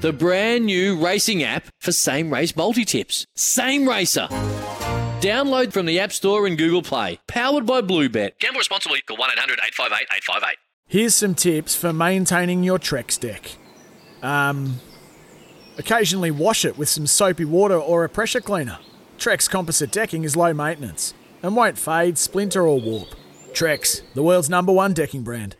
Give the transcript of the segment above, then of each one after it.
the brand new racing app for same race multi tips. Same Racer. Download from the App Store and Google Play. Powered by Bluebet. Gamble responsibly. Call 1 800 858 858. Here's some tips for maintaining your Trex deck. Um, occasionally wash it with some soapy water or a pressure cleaner. Trex composite decking is low maintenance and won't fade, splinter, or warp. Trex, the world's number one decking brand.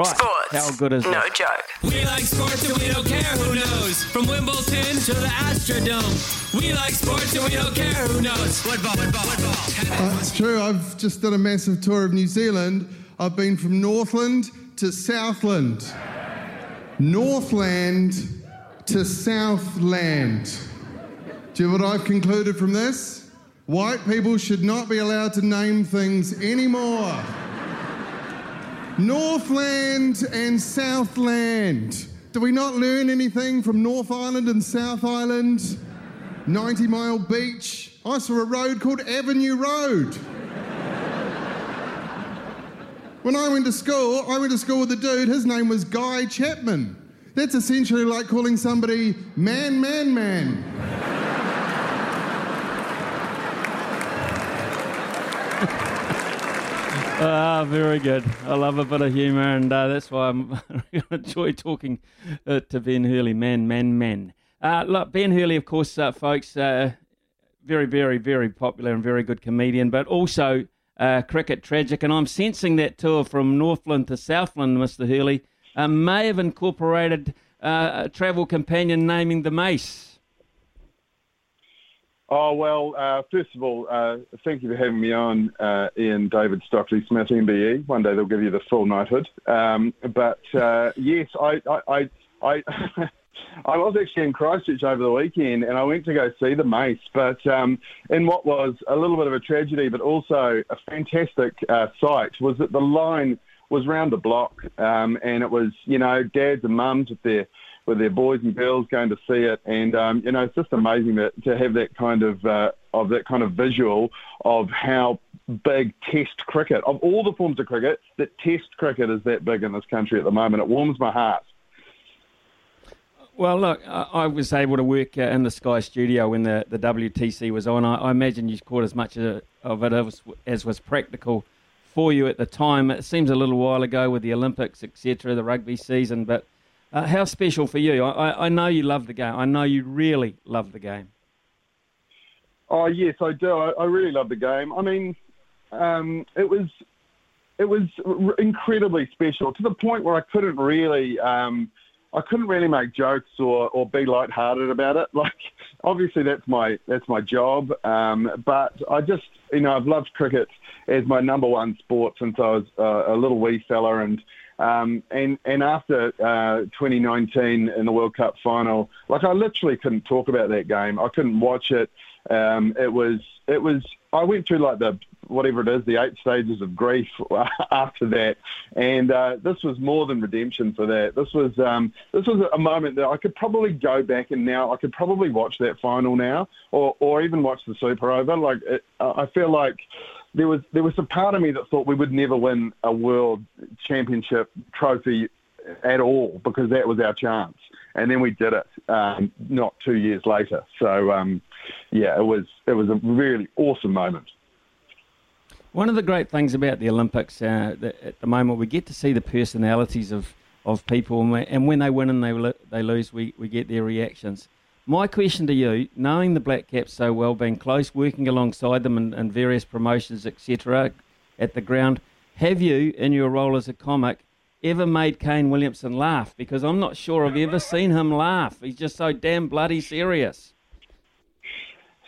Right. Sports. How good is no it? joke. We like sports and we don't care who knows. From Wimbledon to the Astrodome. We like sports and we don't care who knows. Football, football, football. Uh, it's true. I've just done a massive tour of New Zealand. I've been from Northland to Southland, Northland to Southland. Do you know what I've concluded from this? White people should not be allowed to name things anymore. Northland and Southland. Do we not learn anything from North Island and South Island? 90 Mile Beach. I saw a road called Avenue Road. When I went to school, I went to school with a dude, his name was Guy Chapman. That's essentially like calling somebody man, man, man. Ah, very good. I love a bit of humour, and uh, that's why I enjoy talking uh, to Ben Hurley. Man, man, man. Uh, look, Ben Hurley, of course, uh, folks, uh, very, very, very popular and very good comedian, but also uh, cricket tragic. And I'm sensing that tour from Northland to Southland, Mr. Hurley, may have incorporated a travel companion naming the Mace. Oh, well, uh, first of all, uh, thank you for having me on, uh, Ian David Stockley Smith, MBE. One day they'll give you the full knighthood. Um, but uh, yes, I, I, I, I, was actually in Christchurch over the weekend and I went to go see the Mace, but um, in what was a little bit of a tragedy, but also a fantastic uh, sight, was that the line was round the block um, and it was, you know, dads and mums with their with their boys and girls going to see it, and um, you know it's just amazing that to have that kind of uh, of that kind of visual of how big Test cricket of all the forms of cricket that Test cricket is that big in this country at the moment. It warms my heart. Well, look, I, was able to work uh, in the Sky studio when the, the WTC was on. I, I imagine you caught as much of of it as, as was practical for you at the time. It seems a little while ago with the Olympics, etc., the rugby season, but uh, how special for you? I, I, know you love the game. I know you really love the game. Oh yes, I do. I, I really love the game. I mean, um, it was it was r- incredibly special to the point where I couldn't really um, I couldn't really make jokes or, or be lighthearted about it. Like obviously that's my that's my job, um, but I just you know I've loved cricket as my number one sport since I was uh, a little wee fella and. Um, and and after uh, 2019 in the World Cup final, like I literally couldn't talk about that game. I couldn't watch it. Um, it was it was I went through like the whatever it is, the eight stages of grief after that, and uh, this was more than redemption for that. This was um, this was a moment that I could probably go back and now I could probably watch that final now, or or even watch the Super Over. Like it, I feel like there was there was a part of me that thought we would never win a world championship trophy at all because that was our chance, and then we did it um, not two years later. So um, yeah, it was it was a really awesome moment. One of the great things about the Olympics uh, at the moment, we get to see the personalities of, of people, and when they win and they, they lose, we, we get their reactions. My question to you, knowing the Black Caps so well, being close, working alongside them in, in various promotions, etc., at the ground, have you, in your role as a comic, ever made Kane Williamson laugh? Because I'm not sure I've ever seen him laugh. He's just so damn bloody serious.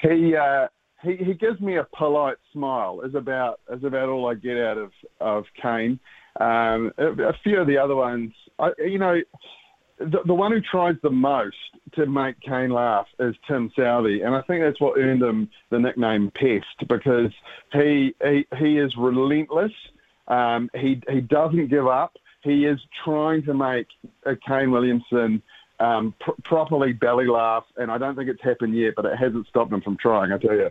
He uh, he he gives me a polite smile. Is about is about all I get out of of Kane. Um, a, a few of the other ones, I, you know, the, the one who tries the most to make Kane laugh is Tim Southee, and I think that's what earned him the nickname Pest because he he, he is relentless. Um, he he doesn't give up. He is trying to make uh, Kane Williamson um, pr- properly belly laugh, and I don't think it's happened yet, but it hasn't stopped him from trying. I tell you.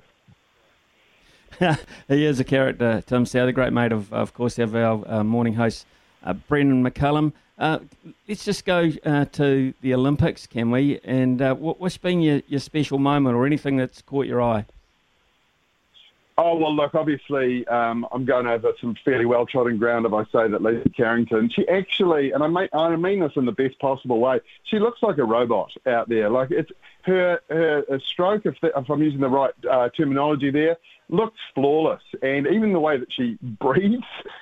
he is a character, Tim Southee, great mate of, of course, of our uh, morning host, uh, Brendon McCullum. Uh, let's just go uh, to the Olympics, can we? And uh, what, what's been your, your special moment or anything that's caught your eye? Oh well, look. Obviously, um, I'm going over some fairly well-trodden ground if I say that Lisa Carrington. She actually, and I mean, I mean this in the best possible way. She looks like a robot out there. Like it's her her stroke, if, the, if I'm using the right uh, terminology there, looks flawless. And even the way that she breathes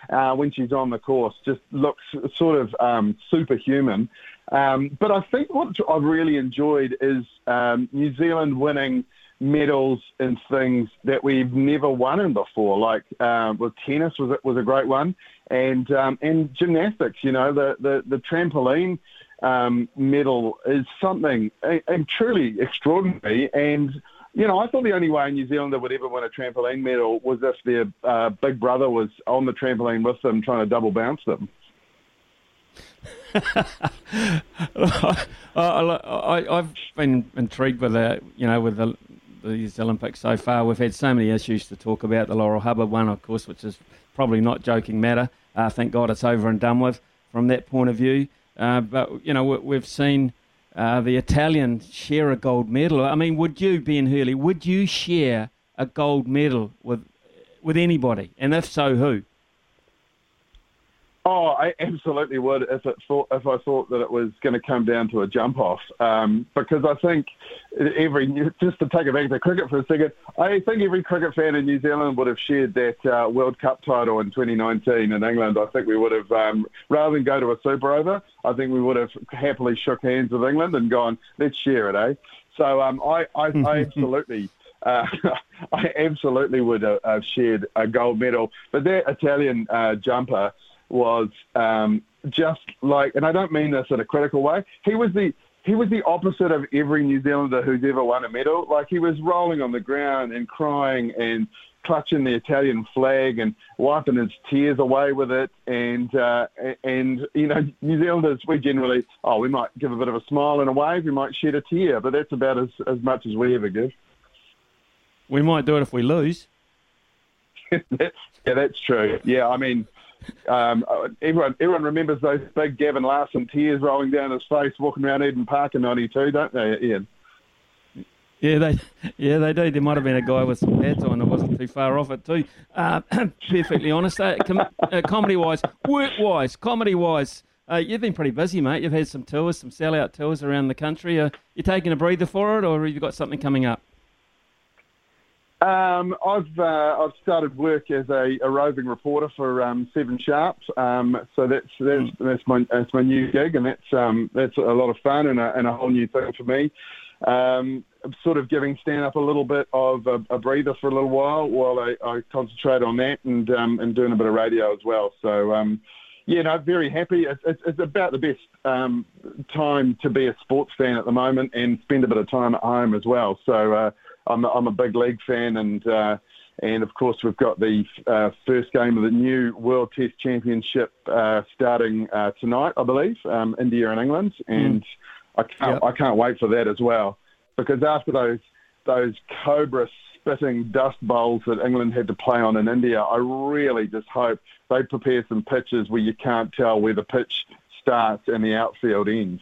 uh, when she's on the course just looks sort of um, superhuman. Um, but I think what I've really enjoyed is um, New Zealand winning medals and things that we've never won in before. Like uh, with tennis was was a great one, and um, and gymnastics. You know, the the, the trampoline um, medal is something and truly extraordinary. And you know, I thought the only way a New Zealand would ever win a trampoline medal was if their uh, big brother was on the trampoline with them, trying to double bounce them. I, have been intrigued with the, you know, with the these Olympics so far. We've had so many issues to talk about. The Laurel Hubbard one, of course, which is probably not joking matter. Uh, thank God it's over and done with from that point of view. Uh, but, you know, we, have seen uh, the Italian share a gold medal. I mean, would you, Ben Hurley, would you share a gold medal with, with anybody? And if so, who? Oh, I absolutely would if it thought, if I thought that it was going to come down to a jump off, um, because I think every just to take it back to cricket for a second, I think every cricket fan in New Zealand would have shared that uh, World Cup title in 2019 in England. I think we would have um, rather than go to a super over, I think we would have happily shook hands with England and gone, let's share it, eh? So um, I, I, I absolutely. Uh, I absolutely would have shared a gold medal. But that Italian uh, jumper, was um, just like, and I don't mean this in a critical way. He was the he was the opposite of every New Zealander who's ever won a medal. Like he was rolling on the ground and crying and clutching the Italian flag and wiping his tears away with it. And uh, and you know, New Zealanders we generally oh we might give a bit of a smile and a wave, we might shed a tear, but that's about as as much as we ever give. We might do it if we lose. yeah, that's true. Yeah, I mean, um, everyone, everyone remembers those big Gavin Larsen tears rolling down his face walking around Eden Park in '92, don't they, Ian? Yeah, they, yeah, they do. There might have been a guy with some pads on that wasn't too far off it too. Uh, perfectly honest, uh, com- uh, comedy-wise, work-wise, comedy-wise, uh, you've been pretty busy, mate. You've had some tours, some sell-out tours around the country. Uh, you taking a breather for it, or have you got something coming up? Um, I've uh, I've started work as a, a roving reporter for um, Seven Sharp, um, so that's that's mm. that's my that's my new gig, and that's um, that's a lot of fun and a, and a whole new thing for me. Um, I'm sort of giving stand up a little bit of a, a, breather for a little while while I, I concentrate on that and um, and doing a bit of radio as well. So um, yeah, no, very happy. It's, it's, it's about the best um, time to be a sports fan at the moment and spend a bit of time at home as well. So. Uh, I'm a, I'm a big league fan, and uh, and of course we've got the uh, first game of the new World Test Championship uh, starting uh, tonight, I believe, um, India and England, hmm. and mm. I can't yep. I can't wait for that as well, because after those those Cobra spitting dust bowls that England had to play on in India, I really just hope they prepare some pitches where you can't tell where the pitch starts and the outfield ends.